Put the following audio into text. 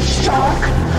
shock.